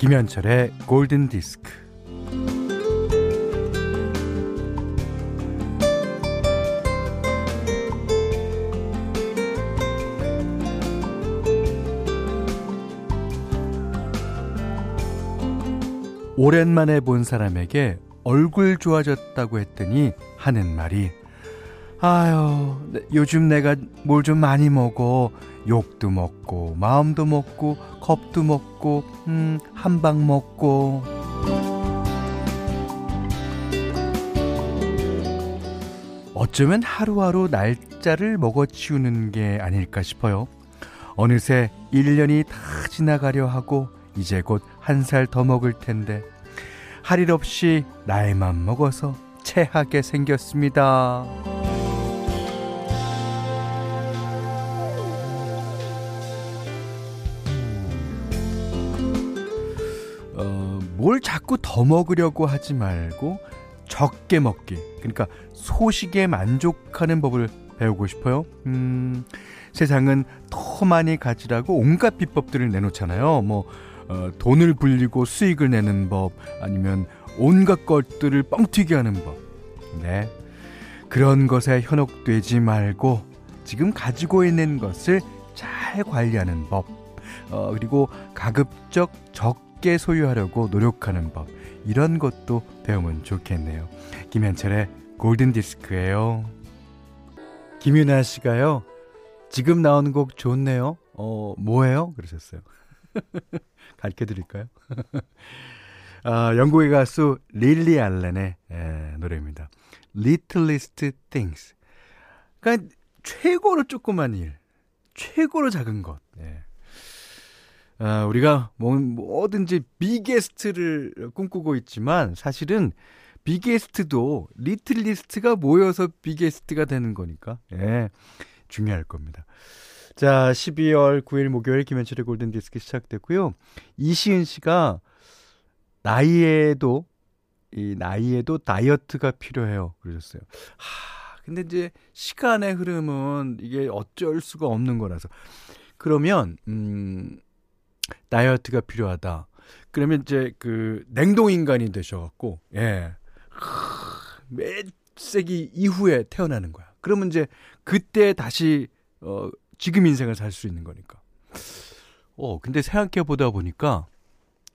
김현철의 골든 디스크. 오랜만에 본 사람에게 얼굴 좋아졌다고 했더니 하는 말이 아유 요즘 내가 뭘 좀 많이 먹어 욕도 먹고 마음도 먹고 겁도 먹고 음 한 방 먹고 어쩌면 하루하루 날짜를 먹어치우는 게 아닐까 싶어요. 어느새 1년이 다 지나가려 하고 이제 곧 한 살 더 먹을 텐데 할 일 없이 나이만 먹어서 체하게 생겼습니다. 뭘 자꾸 더 먹으려고 하지 말고 적게 먹기. 그러니까 소식에 만족하는 법을 배우고 싶어요. 음, 세상은 더 많이 가지라고 온갖 비법들을 내놓잖아요. 뭐 어, 돈을 불리고 수익을 내는 법, 아니면 온갖 것들을 뻥튀기 하는 법. 네. 그런 것에 현혹되지 말고 지금 가지고 있는 것을 잘 관리하는 법. 어, 그리고 가급적 적 게 소유하려고 노력하는 법. 이런 것도 배우면 좋겠네요. 김현철의 골든 디스크예요. 김윤아 씨가요. 지금 나온 곡 좋네요. 어, 뭐예요? 그러셨어요. 가르쳐 드릴까요? 아, 영국의 가수 릴리 알렌의 에, 노래입니다. Littlest Things. 그러니까 최고로 조그만 일, 최고로 작은 것. 예. 아, 우리가 뭐, 뭐든지 biggest를 꿈꾸고 있지만 사실은 biggest도 littlest가 모여서 biggest가 되는 거니까 예, 중요할 겁니다. 자, 12월 9일 목요일 김현철의 골든 디스크 시작됐고요. 이시은 씨가 나이에도 이 나이에도 다이어트가 필요해요. 그러셨어요. 하, 근데 이제 시간의 흐름은 이게 어쩔 수가 없는 거라서 그러면 음 다이어트가 필요하다. 그러면 이제 그 냉동 인간이 되셔 갖고 예. 몇 세기 이후에 태어나는 거야. 그러면 이제 그때 다시 어 지금 인생을 살 수 있는 거니까. 어, 근데 생각해 보다 보니까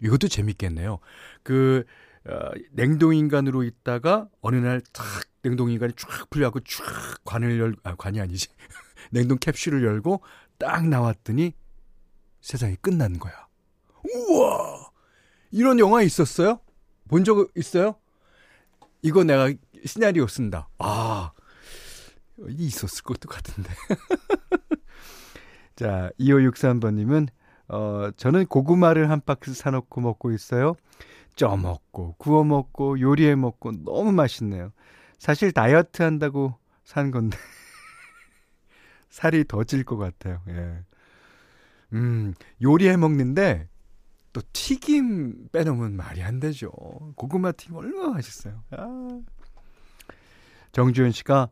이것도 재밌겠네요. 그 어, 냉동 인간으로 있다가 어느 날 탁 냉동 인간이 쫙 풀려갖고 쫙 관을 열, 아, 관이 아니지. 냉동 캡슐을 열고 딱 나왔더니 세상이 끝난 거야. 우와! 이런 영화 있었어요? 본 적 있어요? 이거 내가 시나리오 쓴다. 아, 있었을 것도 같은데. 자, 2563번님은, 어, 저는 고구마를 한 박스 사놓고 먹고 있어요. 쪄 먹고, 구워 먹고, 요리해 먹고, 너무 맛있네요. 사실 다이어트 한다고 산 건데, 살이 더 찔 것 같아요. 예. 음, 요리해 먹는데, 또 튀김 빼놓으면 말이 안 되죠. 고구마 튀김 얼마나 맛있어요. 아. 정주현 씨가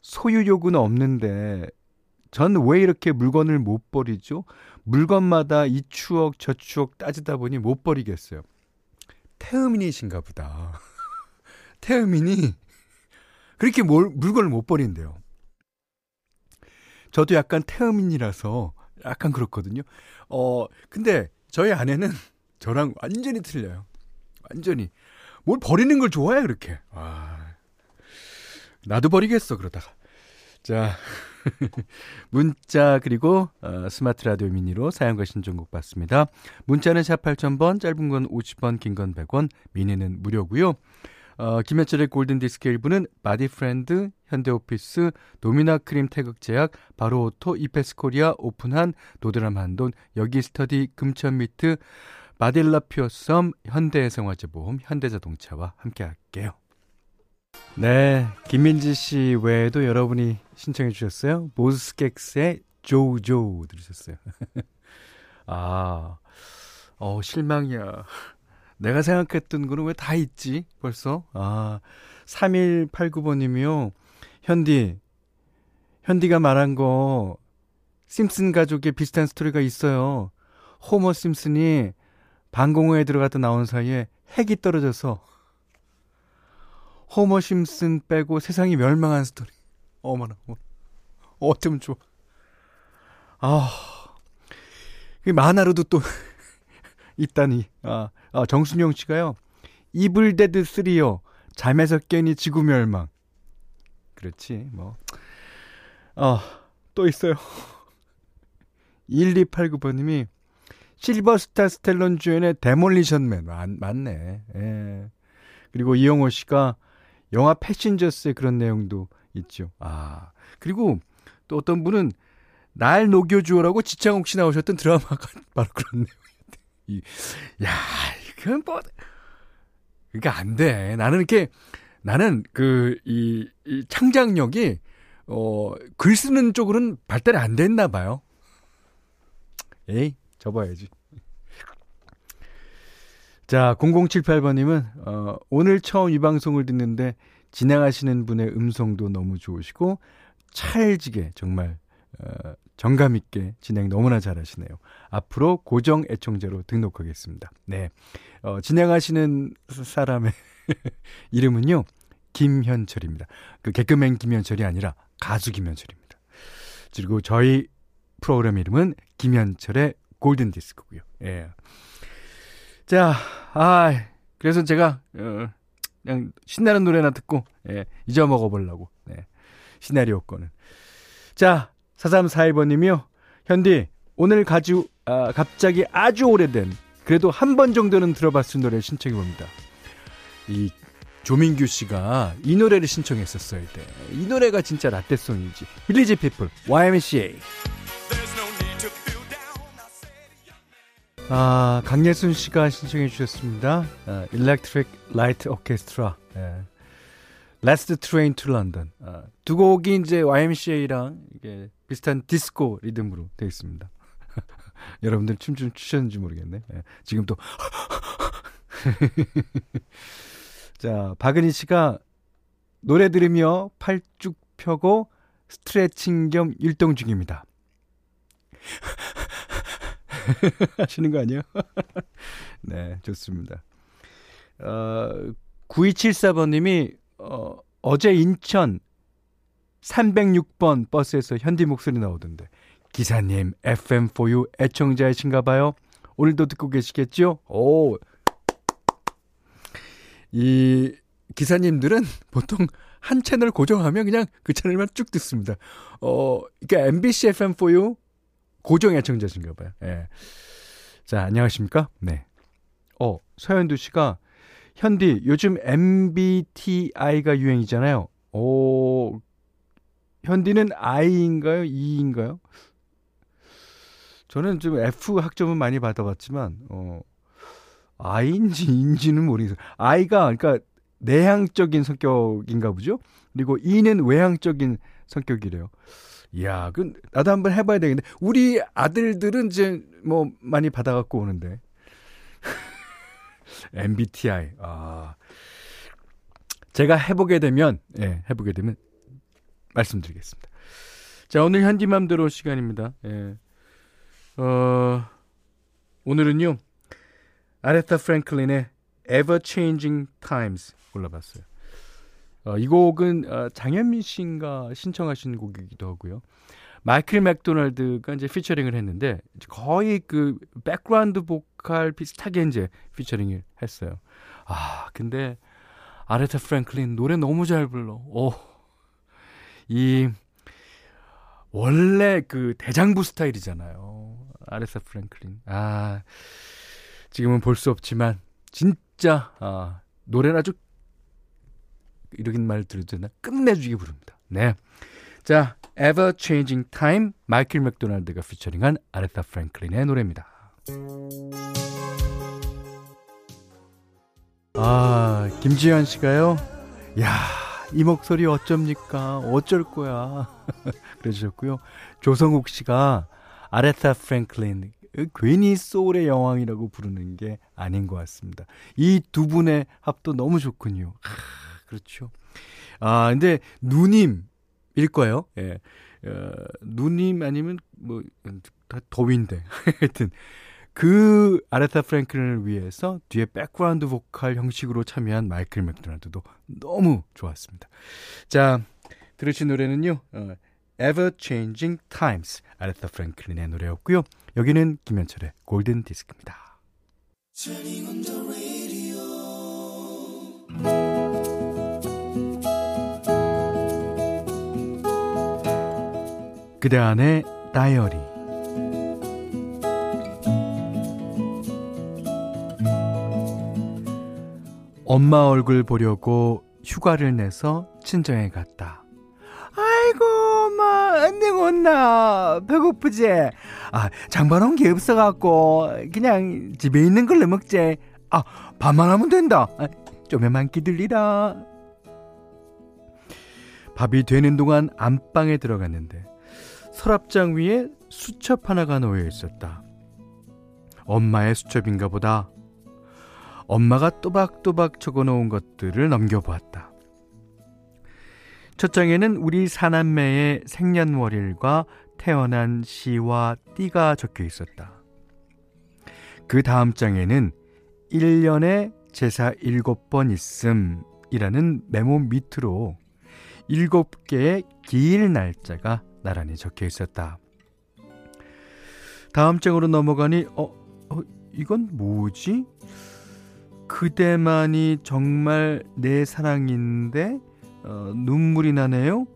소유욕은 없는데 전 왜 이렇게 물건을 못 버리죠? 물건마다 이 추억 저 추억 따지다 보니 못 버리겠어요. 태음인이신가 보다. 태음인이 그렇게 뭘, 물건을 못 버린대요. 저도 약간 태음인이라서 약간 그렇거든요. 어, 근데 저희 아내는 저랑 완전히 틀려요. 완전히. 뭘 버리는 걸 좋아해, 그렇게. 아. 나도 버리겠어, 그러다가. 자. 문자 그리고 어, 스마트 라디오 미니로 사용과 신청곡 받습니다. 문자는 샵 8000번, 짧은 건 50원, 긴 건 100원, 미니는 무료고요. 어, 김현철의 골든디스크 일부는 바디프렌드, 현대오피스, 도미나 크림 태극제약, 바로오토, 이페스코리아, 오픈한, 도드람 한돈, 여기스터디, 금천미트, 마델라 퓨어썸, 현대해상화재보험, 현대자동차와 함께할게요. 네, 김민지 씨 외에도 여러분이 신청해 주셨어요. 모스객스의 조조 들으셨어요. 아, 어 실망이야. 내가 생각했던 거는 왜 다 있지, 벌써? 아, 3189번님이요. 현디, 현디가 말한 거, 심슨 가족의 비슷한 스토리가 있어요. 호머 심슨이 방공호에 들어갔다 나온 사이에 핵이 떨어져서 호머 심슨 빼고 세상이 멸망한 스토리. 어머나, 어머나. 어쩌면 좋아. 아, 그 만화로도 또 있다니. 아, 아 정순영 씨가요. Evil Dead 3요. 잠에서 깨니 지구 멸망. 그렇지, 뭐. 아, 또 있어요. 1289번 님이 실버스타 스텔론 주연의 Demolition Man. 맞, 맞네. 예. 그리고 이영호 씨가 영화 Passengers의 그런 내용도 있죠. 아. 그리고 또 어떤 분은 날 녹여주어라고 지창욱 씨 나오셨던 드라마가 바로 내용 인데. 야, 이건 뭐, 그러니까 안 돼. 나는 이렇게, 나는 그, 이, 이 창작력이, 어, 글 쓰는 쪽으로는 발달이 안 됐나 봐요. 에이, 접어야지. 자, 0078번님은, 어, 오늘 처음 이 방송을 듣는데, 진행하시는 분의 음성도 너무 좋으시고, 찰지게, 정말, 어, 정감 있게 진행 너무나 잘하시네요. 앞으로 고정 애청자로 등록하겠습니다. 네. 어, 진행하시는 사람의 이름은요, 김현철입니다. 그 개그맨 김현철이 아니라 가수 김현철입니다. 그리고 저희 프로그램 이름은 김현철의 골든 디스크고요. 예. 자, 아, 그래서 제가 어, 그냥 신나는 노래나 듣고 예, 잊어먹어 보려고. 네. 시나리오 거는. 자, 4341번님이요. 현디, 오늘 가주, 아, 갑자기 아주 오래된, 그래도 한 번 정도는 들어봤을 노래 신청해 봅니다. 이 조민규 씨가 이 노래를 신청했었어요. 때. 이 노래가 진짜 라떼송이지. 빌리지 피플, YMCA. 아, 강예순 씨가 신청해 주셨습니다. 아, Electric Light Orchestra. 예. Last Train to London. 아, 두 곡이 이제 YMCA랑 이게 비슷한 디스코 리듬으로 되어 있습니다. 여러분들 춤 좀 추셨는지 모르겠네. 예. 지금 또 자, 박은희 씨가 노래 들으며 팔쭉 펴고 스트레칭 겸 일동 중입니다. 하시는 거 아니에요? 네, 좋습니다. 어, 9274번님이, 어, 어제 인천 306번 버스에서 현디 목소리 나오던데, 기사님, FM4U 애청자이신가 봐요. 오늘도 듣고 계시겠죠? 오. 이 기사님들은 보통 한 채널 고정하면 그냥 그 채널만 쭉 듣습니다. 어, 그러니까 MBC FM4U 고정 애청자신가 봐요. 예. 자, 안녕하십니까? 네. 어, 서현두 씨가 현디 요즘 MBTI가 유행이잖아요. 오, 현디는 I인가요? E인가요? 저는 좀 F 학점은 많이 받아봤지만 어 I인지 E인지는 모르겠어요. I가 그러니까 내향적인 성격인가 보죠. 그리고 E는 외향적인 성격이래요. 이야, 그 나도 한번 해봐야 되겠네. 우리 아들들은 이제 뭐 많이 받아갖고 오는데. MBTI. 아. 제가 해보게 되면, 예, 해보게 되면 말씀드리겠습니다. 자, 오늘 현디맘대로 시간입니다. 예. 어, 오늘은요, 아레타 프랭클린의 Ever Changing Times 골라봤어요. 어, 이 곡은 어, 장현민 씨인가 신청하신 곡이기도 하고요. 마이클 맥도날드가 이제 피처링을 했는데 거의 그 백그라운드 보컬 비슷하게 이제 피처링을 했어요. 아, 근데 아레타 프랭클린 노래 너무 잘 불러. 오. 이 원래 그 대장부 스타일이잖아요. 아레타 프랭클린. 아. 지금은 볼 수 없지만 진짜 아, 노래는 아주 이런 말 들어도 되나? 끝내주게 부릅니다. 네. 자, Ever Changing Time 마이클 맥도날드가 피처링한 아레타 프랭클린의 노래입니다. 아, 김지현 씨가요. 야, 이 목소리 어쩝니까? 어쩔 거야. 그러셨고요. 조성욱 씨가 아레타 프랭클린 괜히 소울의 여왕이라고 부르는 게 아닌 것 같습니다. 이 두 분의 합도 너무 좋군요. 아, 그렇죠. 아, 근데 누님 일 거예요. 예. 어, 누님 아니면 뭐, 다 더 윈데. 하여튼, 그 아레타 프랭클린을 위해서 뒤에 백그라운드 보컬 형식으로 참여한 마이클 맥도날드도 너무 좋았습니다. 자, 들으신 노래는요. 어, Ever Changing Times 아레타 프랭클린의 노래였고요. 여기는 김현철의 골든 디스크입니다. 그대 안의 다이어리 엄마 얼굴 보려고 휴가를 내서 친정에 갔다. 아이고, 엄마, 내었나 배고프지? 아, 장바 놓은 게 없어갖고, 그냥 집에 있는 걸로 먹지. 아, 밥만 하면 된다. 아, 좀에만 기들리라. 밥이 되는 동안 안방에 들어갔는데, 서랍장 위에 수첩 하나가 놓여 있었다. 엄마의 수첩인가 보다. 엄마가 또박또박 적어 놓은 것들을 넘겨보았다. 첫 장에는 우리 사남매의 생년월일과 태어난 시와 띠가 적혀 있었다. 그 다음 장에는 1년에 제사 7번 있음이라는 메모 밑으로 7개의 기일 날짜가 나란히 적혀 있었다. 다음 장으로 넘어가니 어, 어 이건 뭐지? 그대만이 정말 내 사랑인데 어, 눈물이 나네요.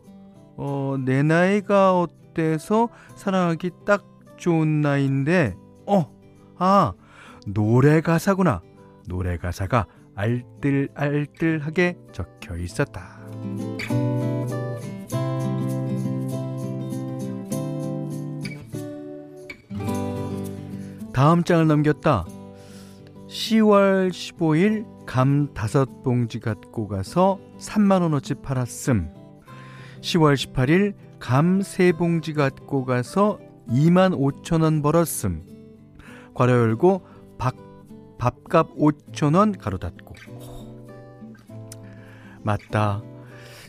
어, 내 나이가 어때서 사랑하기 딱 좋은 나이인데 어, 아 노래 가사구나. 노래 가사가 알뜰알뜰하게 적혀 있었다. 다음 장을 넘겼다. 10월 15일 감 다섯 봉지 갖고 가서 3만 원어치 팔았음. 10월 18일 감 세 봉지 갖고 가서 2만 5천 원 벌었음. 괄호 열고 밥, 밥값 5천 원 가로 닫고. 맞다.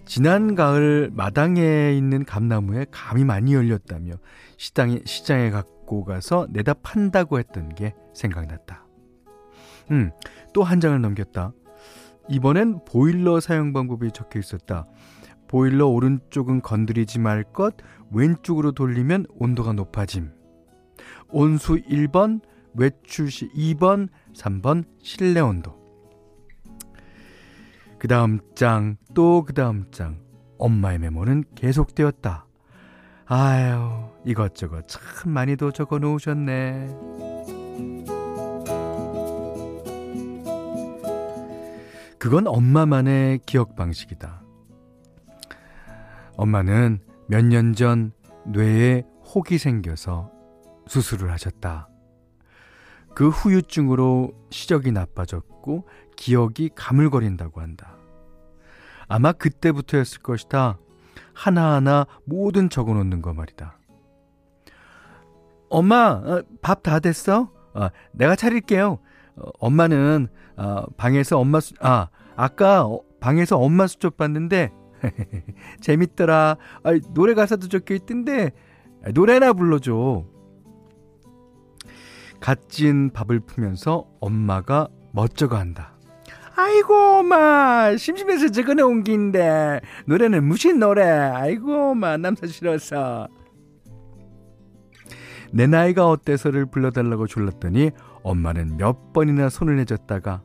지난 가을 마당에 있는 감나무에 감이 많이 열렸다며 시장에, 시장에 갖고 가서 내다 판다고 했던 게 생각났다. 음, 또 한 장을 넘겼다. 이번엔 보일러 사용 방법이 적혀 있었다. 보일러 오른쪽은 건드리지 말 것, 왼쪽으로 돌리면 온도가 높아짐. 온수 1번, 외출 시 2번, 3번 실내 온도. 그 다음 장, 또 그 다음 장. 엄마의 메모는 계속되었다. 아유, 이것저것 참 많이도 적어 놓으셨네. 그건 엄마만의 기억 방식이다. 엄마는 몇 년 전 뇌에 혹이 생겨서 수술을 하셨다. 그 후유증으로 시력이 나빠졌고 기억이 가물거린다고 한다. 아마 그때부터였을 것이다. 하나하나 모든 적어 놓는 거 말이다. 엄마, 어, 밥다 됐어? 어, 내가 차릴게요. 어, 엄마는 어, 방에서 엄마 수, 아 아까 어, 방에서 엄마 수첩 봤는데 재밌더라. 아, 노래 가사도 적혀 있던데 노래나 불러줘. 갓진 밥을 풀면서 엄마가 멋쩍어 한다. 아이고 엄마. 심심해서 적어내 온 긴데 노래는 무슨 노래? 아이고 엄마. 남사 싫어서. 내 나이가 어때서를 불러달라고 졸랐더니 엄마는 몇 번이나 손을 내줬다가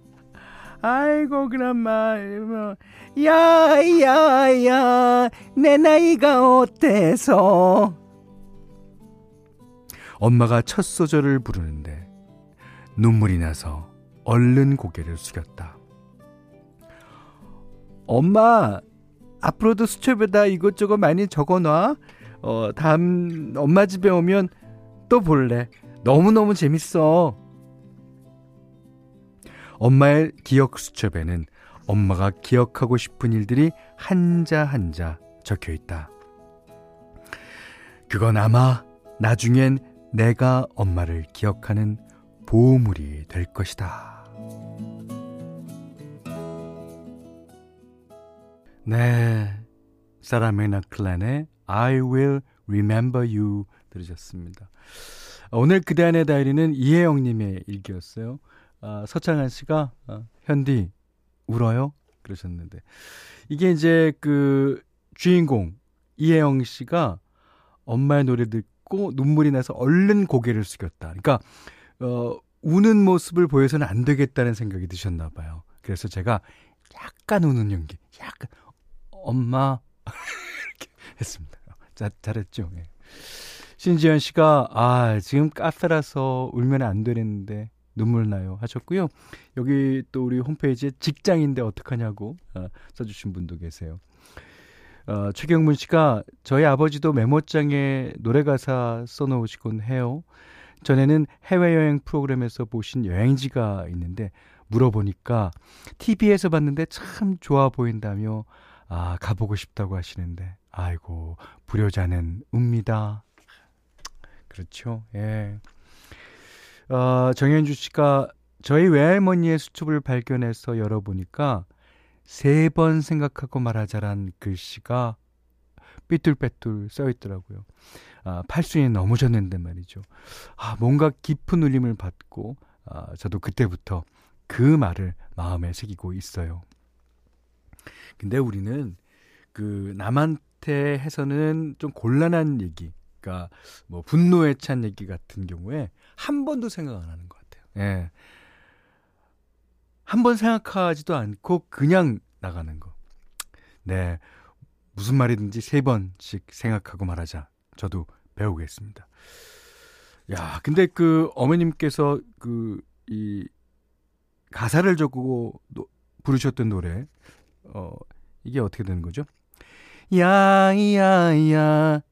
아이고 그나마 야야야 내 나이가 어때서? 엄마가 첫 소절을 부르는데 눈물이 나서 얼른 고개를 숙였다. 엄마 앞으로도 수첩에다 이것저것 많이 적어놔. 어, 다음 엄마 집에 오면 또 볼래. 너무너무 재밌어. 엄마의 기억 수첩에는 엄마가 기억하고 싶은 일들이 한자 한자 적혀 있다. 그건 아마 나중엔 내가 엄마를 기억하는 보물이 될 것이다. 네. 사라 메나 클랜의 I will remember you 들으셨습니다. 오늘 그대 안의 다이리는 이혜영 님의 일기였어요. 아, 서창한 씨가 아, 현디 울어요? 그러셨는데 이게 이제 그 주인공 이혜영 씨가 엄마의 노래 듣고 눈물이 나서 얼른 고개를 숙였다. 그러니까 어 우는 모습을 보여서는 안 되겠다는 생각이 드셨나 봐요. 그래서 제가 약간 우는 연기, 약간 엄마 이렇게 했습니다. 자, 잘했죠. 예. 신지현 씨가 아 지금 카페라서 울면 안 되는데 눈물 나요 하셨고요. 여기 또 우리 홈페이지에 직장인데 어떡하냐고 어, 써주신 분도 계세요. 어, 최경문 씨가 저희 아버지도 메모장에 노래 가사 써놓으시곤 해요. 전에는 해외여행 프로그램에서 보신 여행지가 있는데 물어보니까 TV에서 봤는데 참 좋아 보인다며 아 가보고 싶다고 하시는데 아이고 불효자는 웁니다. 그렇죠. 예. 어, 정현주 씨가 저희 외할머니의 수첩을 발견해서 열어보니까 세 번 생각하고 말하자란 글씨가 삐뚤빼뚤 써 있더라고요. 아, 팔순이 넘으셨는데 말이죠. 아, 뭔가 깊은 울림을 받고, 아, 저도 그때부터 그 말을 마음에 새기고 있어요. 근데 우리는 그 남한테 해서는 좀 곤란한 얘기, 그러니까 뭐 분노에 찬 얘기 같은 경우에 한 번도 생각 안 하는 것 같아요. 예. 한 번 생각하지도 않고 그냥 나가는 거. 네. 무슨 말이든지 세 번씩 생각하고 말하자. 저도 배우겠습니다. 야, 근데 그 어머님께서 그 이 가사를 적고 노, 부르셨던 노래 어 이게 어떻게 되는 거죠? 야야야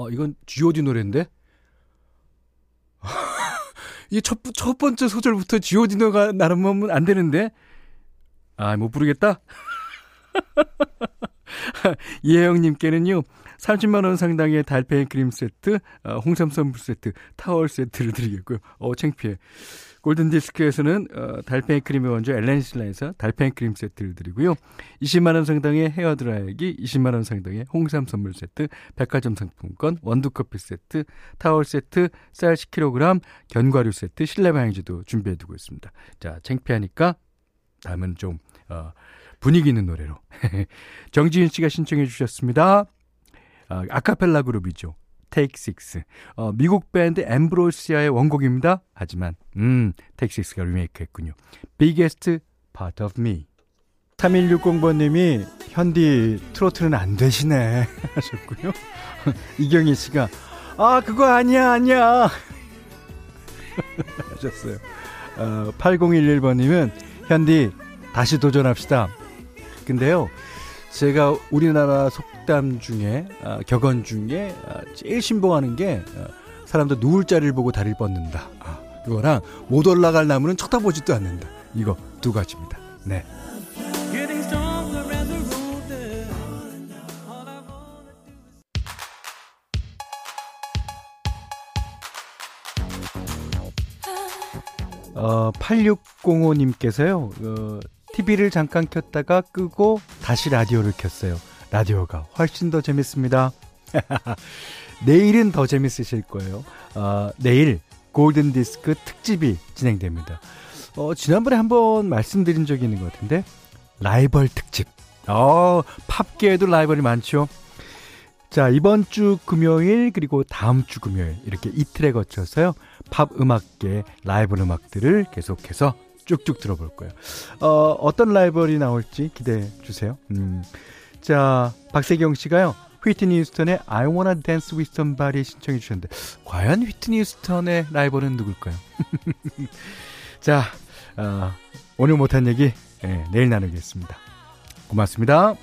어, 이건 G.O.D 노래인데? 이 첫, 첫 번째 소절부터 G.O.D 노래가 나르면 안 되는데? 아, 못 부르겠다? 이혜영님께는요, 30만 원 상당의 달팽이 크림 세트, 어, 홍삼 선물 세트, 타월 세트를 드리겠고요. 어, 창피해. 골든디스크에서는 어, 달팽이 크림의 원조 엘렌실라에서 달팽이 크림 세트를 드리고요. 20만원 상당의 헤어드라이기, 20만원 상당의 홍삼 선물 세트, 백화점 상품권, 원두커피 세트, 타월 세트, 쌀 10kg, 견과류 세트, 실내 방향제도 준비해두고 있습니다. 자, 창피하니까 다음은 좀 어, 분위기 있는 노래로 정지윤 씨가 신청해 주셨습니다. 어, 아카펠라 그룹이죠. 테이크 식스. 어, 미국 밴드 엠브로시아의 원곡입니다. 하지만 음, 테이크 식스가 리메이크 했군요. Biggest Part of Me. 3160번님이 현디 트로트는 안 되시네 하셨고요. 이경희 씨가 아 그거 아니야 아니야 하셨어요. 어, 8011번님은 현디 다시 도전합시다. 근데요 제가 우리나라 속 담 중에 아, 격언 중에 아, 제일 신봉하는 게 아, 사람들 누울 자리를 보고 다리를 뻗는다. 아, 이거랑 못 올라갈 나무는 쳐다보지도 않는다. 이거 두 가지입니다. 네. 어, 8605님께서요, 어, TV를 잠깐 켰다가 끄고 다시 라디오를 켰어요. 라디오가 훨씬 더 재밌습니다. 내일은 더 재밌으실 거예요. 어, 내일 골든 디스크 특집이 진행됩니다. 어, 지난번에 한번 말씀드린 적이 있는 것 같은데 라이벌 특집. 어, 팝계에도 라이벌이 많죠. 자, 이번 주 금요일 그리고 다음 주 금요일 이렇게 이틀에 거쳐서요. 팝 음악계 라이벌 음악들을 계속해서 쭉쭉 들어볼 거예요. 어, 어떤 라이벌이 나올지 기대해 주세요. 음. 자, 박세경 씨가요. 휘트니 휴스턴의 I Wanna Dance With Somebody 신청해 주셨는데 과연 휘트니 휴스턴의 라이벌은 누굴까요? 자, 어, 오늘 못한 얘기 네, 내일 나누겠습니다. 고맙습니다.